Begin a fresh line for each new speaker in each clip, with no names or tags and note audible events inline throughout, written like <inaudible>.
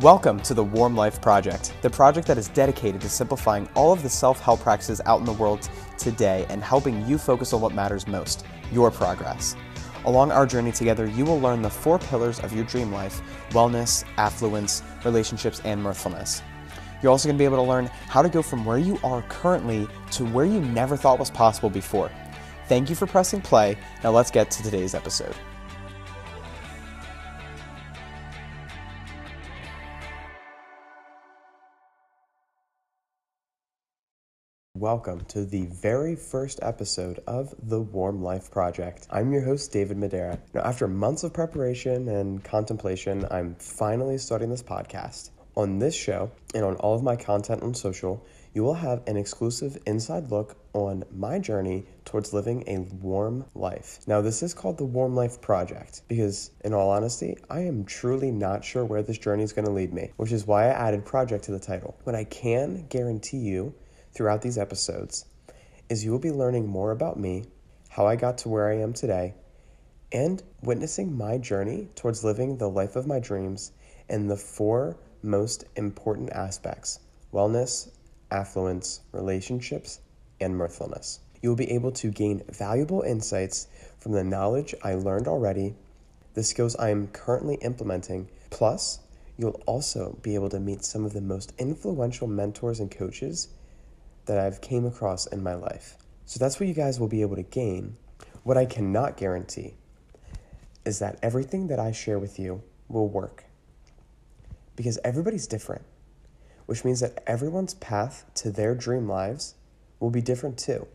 Welcome to the Warm Life Project, the project that is dedicated to simplifying all of the self help practices out in the world today and helping you focus on what matters most your progress. Along our journey together, you will learn the four pillars of your dream life wellness, affluence, relationships, and mirthfulness. You're also going to be able to learn how to go from where you are currently to where you never thought was possible before. Thank you for pressing play. Now let's get to today's episode. Welcome to the very first episode of the Warm Life Project. I'm your host, David Madara. Now, after months of preparation and contemplation, I'm finally starting this podcast. On this show and on all of my content on social, you will have an exclusive inside look on my journey towards living a warm life. Now, this is called the Warm Life Project because, in all honesty, I am truly not sure where this journey is going to lead me, which is why I added project to the title. But I can guarantee you throughout these episodes is you will be learning more about me, how I got to where I am today, and witnessing my journey towards living the life of my dreams in the four most important aspects wellness, affluence, relationships, and mirthfulness. You will be able to gain valuable insights from the knowledge I learned already, the skills I am currently implementing, plus, you'll also be able to meet some of the most influential mentors and coaches that I've came across in my life. So that's what you guys will be able to gain. What I cannot guarantee is that everything that I share with you will work. Because everybody's different, which means that everyone's path to their dream lives will be different too.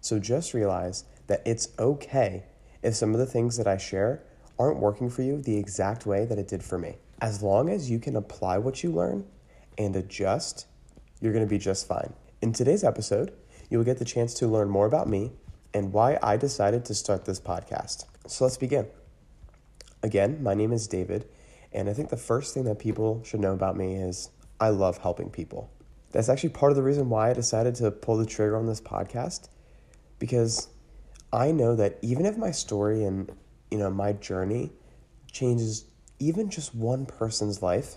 So just realize that it's okay if some of the things that I share aren't working for you the exact way that it did for me. As long as you can apply what you learn and adjust, you're to be just fine. In today's episode, you will get the chance to learn more about me and why I decided to start this podcast. So let's begin. Again, my name is David, and I think the first thing that people should know about me is I love helping people. That's actually part of the reason why I decided to pull the trigger on this podcast because I know that even if my story and you know my journey changes even just one person's life,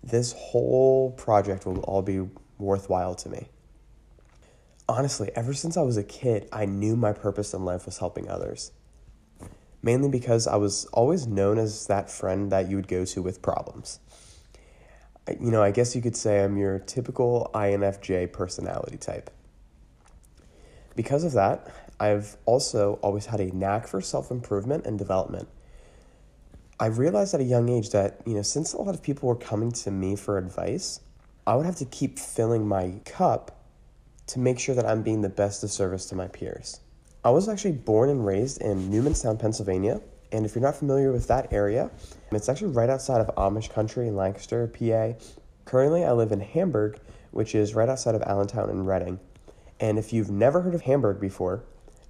this whole project will all be worthwhile to me. Honestly, ever since I was a kid, I knew my purpose in life was helping others. Mainly because I was always known as that friend that you would go to with problems. You know, I guess you could say I'm your typical INFJ personality type. Because of that, I've also always had a knack for self improvement and development. I realized at a young age that, you know, since a lot of people were coming to me for advice, I would have to keep filling my cup to make sure that I'm being the best of service to my peers. I was actually born and raised in Newmanstown, Pennsylvania. And if you're not familiar with that area, it's actually right outside of Amish country in Lancaster, PA. Currently, I live in Hamburg, which is right outside of Allentown and Reading. And if you've never heard of Hamburg before,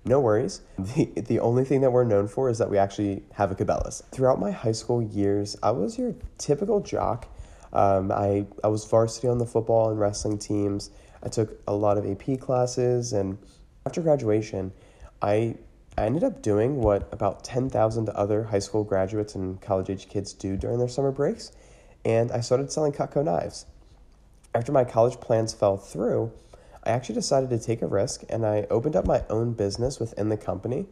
no worries. <laughs> The, the only thing that we're known for is that we actually have a Cabela's. Throughout my high school years, I was your typical jock um, I, I was varsity on the football and wrestling teams. I took a lot of AP classes, and after graduation, I, I ended up doing what about 10,000 other high school graduates and college age kids do during their summer breaks, and I started selling Cutco knives. After my college plans fell through, I actually decided to take a risk and I opened up my own business within the company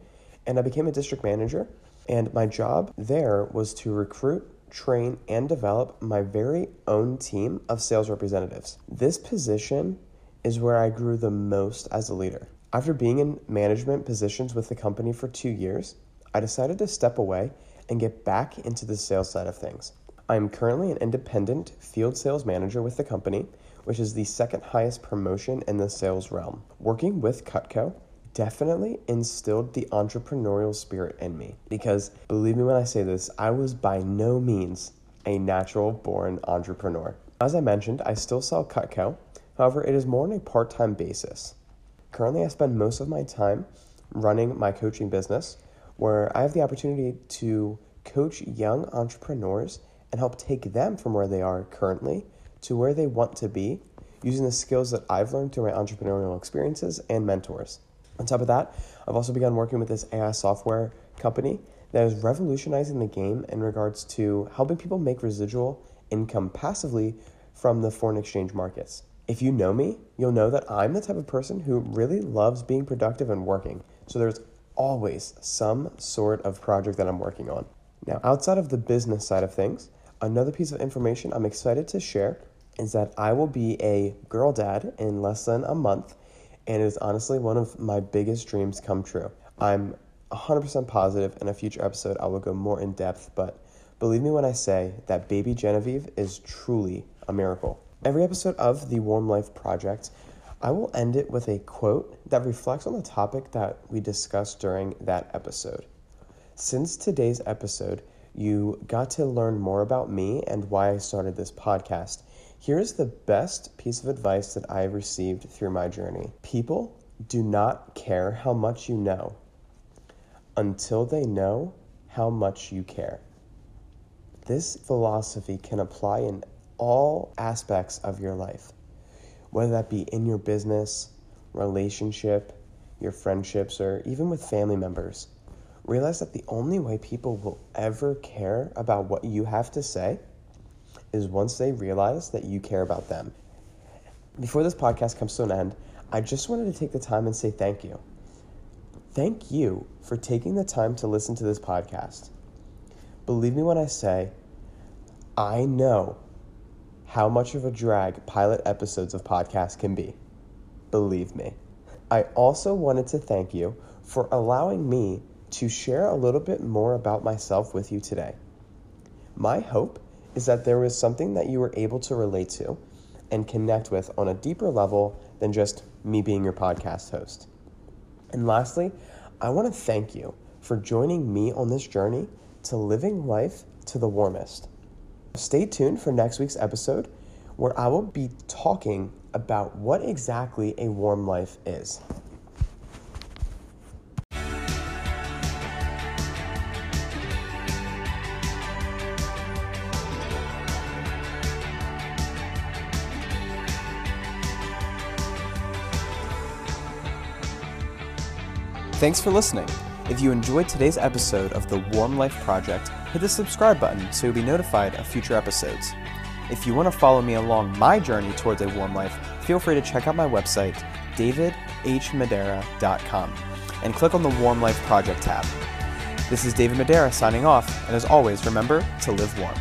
and I became a district manager. And my job there was to recruit train, and develop my very own team of sales representatives. This position is where I grew the most as a leader. After being in management positions with the company for two years, I decided to step away and get back into the sales side of things. I am currently an independent field sales manager with the company, which is the second highest promotion in the sales realm. Working with Cutco, definitely instilled the entrepreneurial spirit in me because believe me when I say this, I was by no means a natural born entrepreneur. As I mentioned, I still sell Cutco, however, it is more on a part time basis. Currently, I spend most of my time running my coaching business where I have the opportunity to coach young entrepreneurs and help take them from where they are currently to where they want to be using the skills that I've learned through my entrepreneurial experiences and mentors. On top of that, I've also begun working with this AI software company that is revolutionizing the game in regards to helping people make residual income passively from the foreign exchange markets. If you know me, you'll know that I'm the type of person who really loves being productive and working. So there's always some sort of project that I'm working on. Now, outside of the business side of things, another piece of information I'm excited to share is that I will be a girl dad in less than a month, and it is honestly one of my biggest dreams come true. I'm 100% positive in a future episode I will go more in depth, but believe me when I say that baby Genevieve is truly a miracle. Every episode of the Warm Life Project, I will end it with a quote that reflects on the topic that we discussed during that episode. Since today's episode, you got to learn more about me and why I started this podcast. Here's the best piece of advice that I have received through my journey people do not care how much you know until they know how much you care. This philosophy can apply in all aspects of your life, whether that be in your business, relationship, your friendships, or even with family members. Realize that the only way people will ever care about what you have to say is once they realize that you care about them. Before this podcast comes to an end, I just wanted to take the time and say thank you. Thank you for taking the time to listen to this podcast. Believe me when I say, I know how much of a drag pilot episodes of podcasts can be. Believe me. I also wanted to thank you for allowing me to share a little bit more about myself with you today. My hope is that there was something that you were able to relate to and connect with on a deeper level than just me being your podcast host. And lastly, I want to thank you for joining me on this journey to living life to the warmest. Stay tuned for next week's episode where I will be talking about what exactly a warm life is. Thanks for listening. If you enjoyed today's episode of the Warm Life Project, hit the subscribe button so you'll be notified of future episodes. If you want to follow me along my journey towards a warm life, feel free to check out my website, davidhmadara.com, and click on the Warm Life Project tab. This is David Madara signing off, and as always, remember to live warm.